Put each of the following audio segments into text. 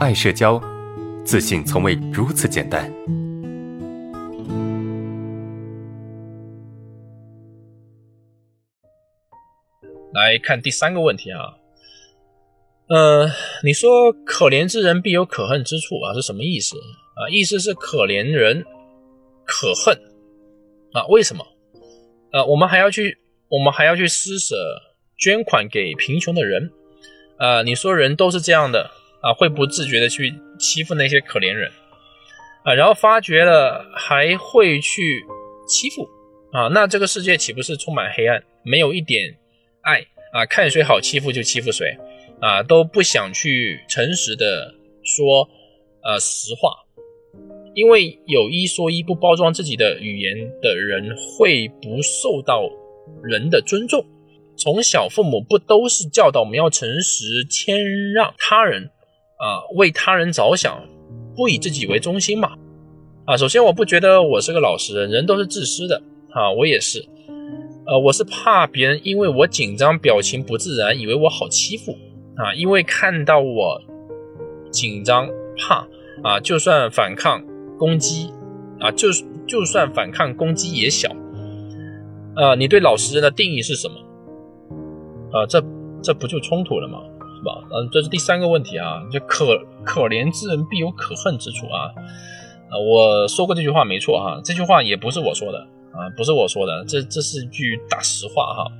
爱社交，自信从未如此简单。来看第三个问题啊，呃，你说可怜之人必有可恨之处啊，是什么意思啊？意思是可怜人可恨啊？为什么？呃，我们还要去，我们还要去施舍捐款给贫穷的人啊？你说人都是这样的啊，会不自觉的去欺负那些可怜人啊？然后发觉了还会去欺负啊？那这个世界岂不是充满黑暗，没有一点？爱啊，看谁好欺负就欺负谁，啊，都不想去诚实的说呃实话，因为有一说一不包装自己的语言的人会不受到人的尊重。从小父母不都是教导我们要诚实谦让他人啊，为他人着想，不以自己为中心嘛？啊，首先我不觉得我是个老实人，人都是自私的啊，我也是。呃，我是怕别人因为我紧张、表情不自然，以为我好欺负啊。因为看到我紧张、怕啊，就算反抗攻击啊，就就算反抗攻击也小。呃，你对老实人的定义是什么？啊，这这不就冲突了吗？是吧？嗯，这是第三个问题啊。就可可怜之人必有可恨之处啊。啊，我说过这句话没错哈，这句话也不是我说的。啊，不是我说的，这这是句大实话哈。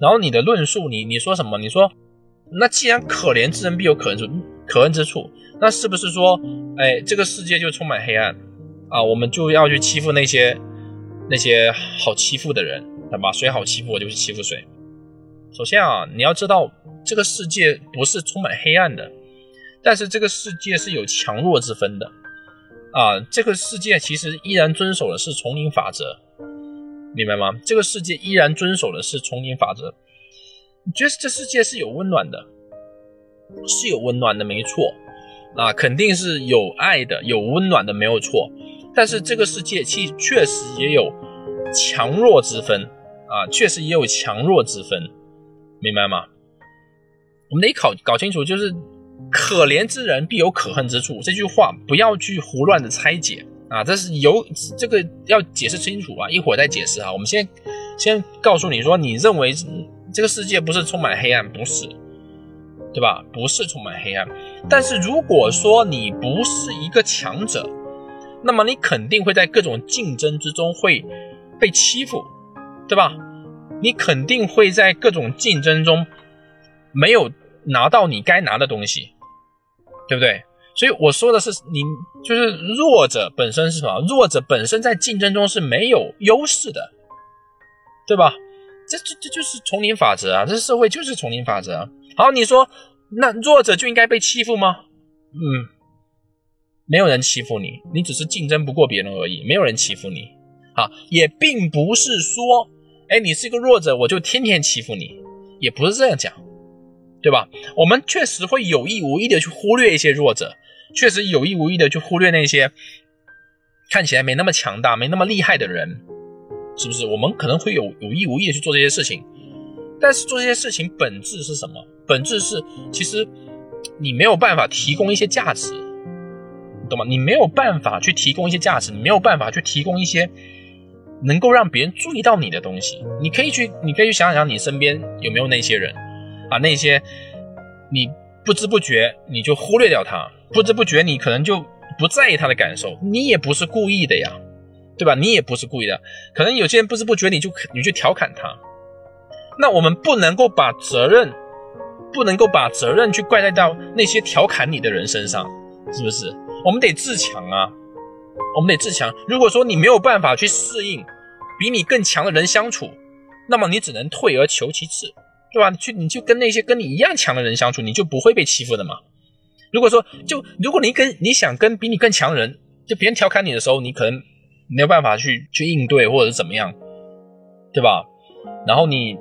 然后你的论述，你你说什么？你说，那既然可怜之人必有可恨之可恨之处，那是不是说，哎，这个世界就充满黑暗啊？我们就要去欺负那些那些好欺负的人，对吧？谁好欺负我就去欺负谁。首先啊，你要知道这个世界不是充满黑暗的，但是这个世界是有强弱之分的啊。这个世界其实依然遵守的是丛林法则。明白吗？这个世界依然遵守的是丛林法则。你觉得这世界是有温暖的，是有温暖的，没错，啊，肯定是有爱的，有温暖的，没有错。但是这个世界其确实也有强弱之分，啊，确实也有强弱之分，明白吗？我们得搞搞清楚，就是可怜之人必有可恨之处这句话，不要去胡乱的拆解。啊，这是有这个要解释清楚啊，一会儿再解释啊。我们先先告诉你说，你认为这个世界不是充满黑暗，不是，对吧？不是充满黑暗。但是如果说你不是一个强者，那么你肯定会在各种竞争之中会被欺负，对吧？你肯定会在各种竞争中没有拿到你该拿的东西，对不对？所以我说的是，你就是弱者本身是什么？弱者本身在竞争中是没有优势的，对吧？这这这就是丛林法则啊！这社会就是丛林法则。啊好，你说那弱者就应该被欺负吗？嗯，没有人欺负你，你只是竞争不过别人而已，没有人欺负你。啊，也并不是说，哎，你是一个弱者，我就天天欺负你，也不是这样讲，对吧？我们确实会有意无意的去忽略一些弱者。确实有意无意的去忽略那些看起来没那么强大、没那么厉害的人，是不是？我们可能会有有意无意的去做这些事情，但是做这些事情本质是什么？本质是其实你没有办法提供一些价值，懂吗？你没有办法去提供一些价值，你没有办法去提供一些能够让别人注意到你的东西。你可以去，你可以去想想你身边有没有那些人啊，那些你不知不觉你就忽略掉他。不知不觉，你可能就不在意他的感受，你也不是故意的呀，对吧？你也不是故意的，可能有些人不知不觉你就你去调侃他，那我们不能够把责任，不能够把责任去怪在到那些调侃你的人身上，是不是？我们得自强啊，我们得自强。如果说你没有办法去适应比你更强的人相处，那么你只能退而求其次，对吧？去你就跟那些跟你一样强的人相处，你就不会被欺负的嘛。如果说，就如果你跟你想跟比你更强人，就别人调侃你的时候，你可能没有办法去去应对，或者是怎么样，对吧？然后你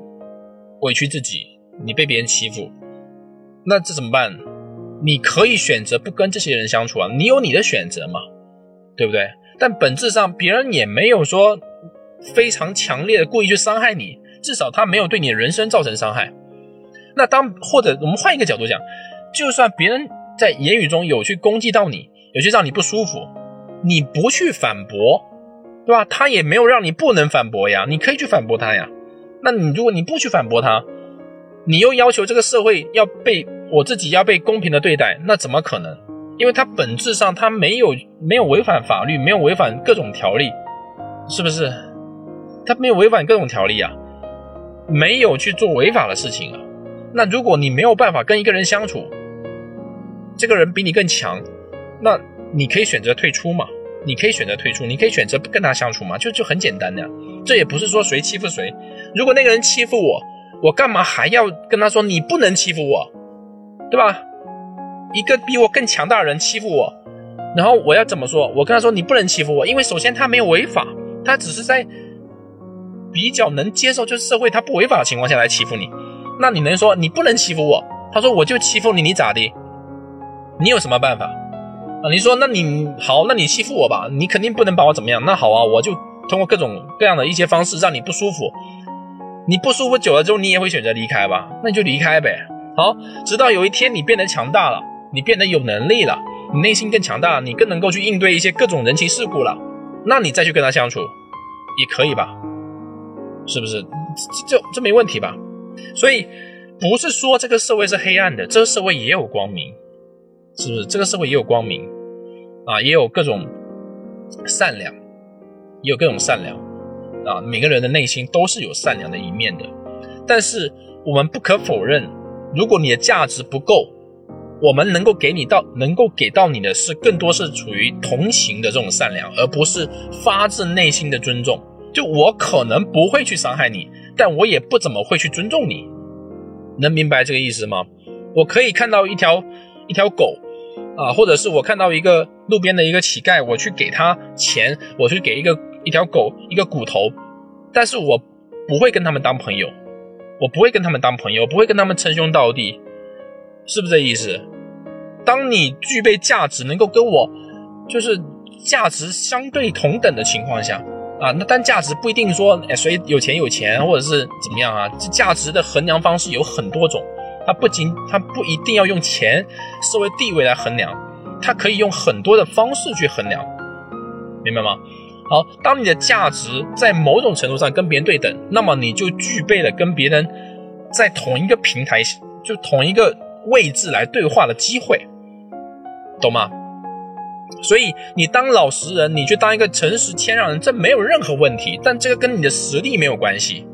委屈自己，你被别人欺负，那这怎么办？你可以选择不跟这些人相处啊，你有你的选择嘛，对不对？但本质上别人也没有说非常强烈的故意去伤害你，至少他没有对你的人生造成伤害。那当或者我们换一个角度讲，就算别人。在言语中有去攻击到你，有去让你不舒服，你不去反驳，对吧？他也没有让你不能反驳呀，你可以去反驳他呀。那你如果你不去反驳他，你又要求这个社会要被我自己要被公平的对待，那怎么可能？因为它本质上它没有没有违反法律，没有违反各种条例，是不是？它没有违反各种条例啊，没有去做违法的事情啊。那如果你没有办法跟一个人相处，这个人比你更强，那你可以选择退出嘛？你可以选择退出，你可以选择不跟他相处嘛？就就很简单的，这也不是说谁欺负谁。如果那个人欺负我，我干嘛还要跟他说你不能欺负我，对吧？一个比我更强大的人欺负我，然后我要怎么说？我跟他说你不能欺负我，因为首先他没有违法，他只是在比较能接受，就是社会他不违法的情况下来欺负你。那你能说你不能欺负我？他说我就欺负你，你咋的？你有什么办法啊？你说那你好，那你欺负我吧，你肯定不能把我怎么样。那好啊，我就通过各种各样的一些方式让你不舒服。你不舒服久了之后，你也会选择离开吧？那你就离开呗。好，直到有一天你变得强大了，你变得有能力了，你内心更强大，你更能够去应对一些各种人情世故了，那你再去跟他相处也可以吧？是不是？这这这没问题吧？所以不是说这个社会是黑暗的，这个社会也有光明。是不是这个社会也有光明啊？也有各种善良，也有各种善良啊！每个人的内心都是有善良的一面的。但是我们不可否认，如果你的价值不够，我们能够给你到，能够给到你的是更多是处于同情的这种善良，而不是发自内心的尊重。就我可能不会去伤害你，但我也不怎么会去尊重你。能明白这个意思吗？我可以看到一条一条狗。啊，或者是我看到一个路边的一个乞丐，我去给他钱，我去给一个一条狗一个骨头，但是我不会跟他们当朋友，我不会跟他们当朋友，不会跟他们称兄道弟，是不是这意思？当你具备价值，能够跟我就是价值相对同等的情况下，啊，那但价值不一定说哎谁有钱有钱，或者是怎么样啊？这价值的衡量方式有很多种。它不仅，它不一定要用钱、社会地位来衡量，它可以用很多的方式去衡量，明白吗？好，当你的价值在某种程度上跟别人对等，那么你就具备了跟别人在同一个平台、就同一个位置来对话的机会，懂吗？所以你当老实人，你去当一个诚实谦让人，这没有任何问题，但这个跟你的实力没有关系，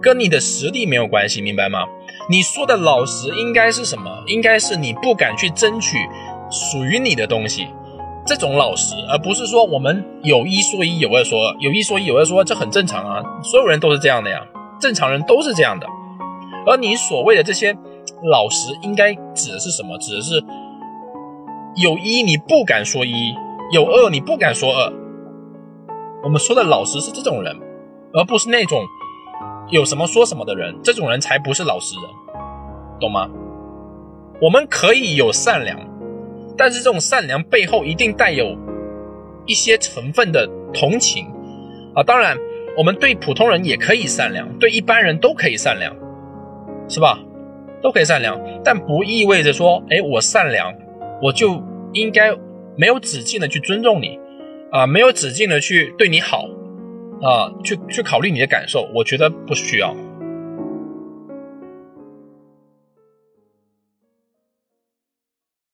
跟你的实力没有关系，明白吗？你说的老实应该是什么？应该是你不敢去争取属于你的东西，这种老实，而不是说我们有一说一，有二说二，有一说一，有二说二，这很正常啊，所有人都是这样的呀，正常人都是这样的。而你所谓的这些老实，应该指的是什么？指的是有一你不敢说一，有二你不敢说二。我们说的老实是这种人，而不是那种。有什么说什么的人，这种人才不是老实人，懂吗？我们可以有善良，但是这种善良背后一定带有一些成分的同情啊。当然，我们对普通人也可以善良，对一般人都可以善良，是吧？都可以善良，但不意味着说，哎，我善良，我就应该没有止境的去尊重你啊，没有止境的去对你好。啊，去去考虑你的感受，我觉得不需要。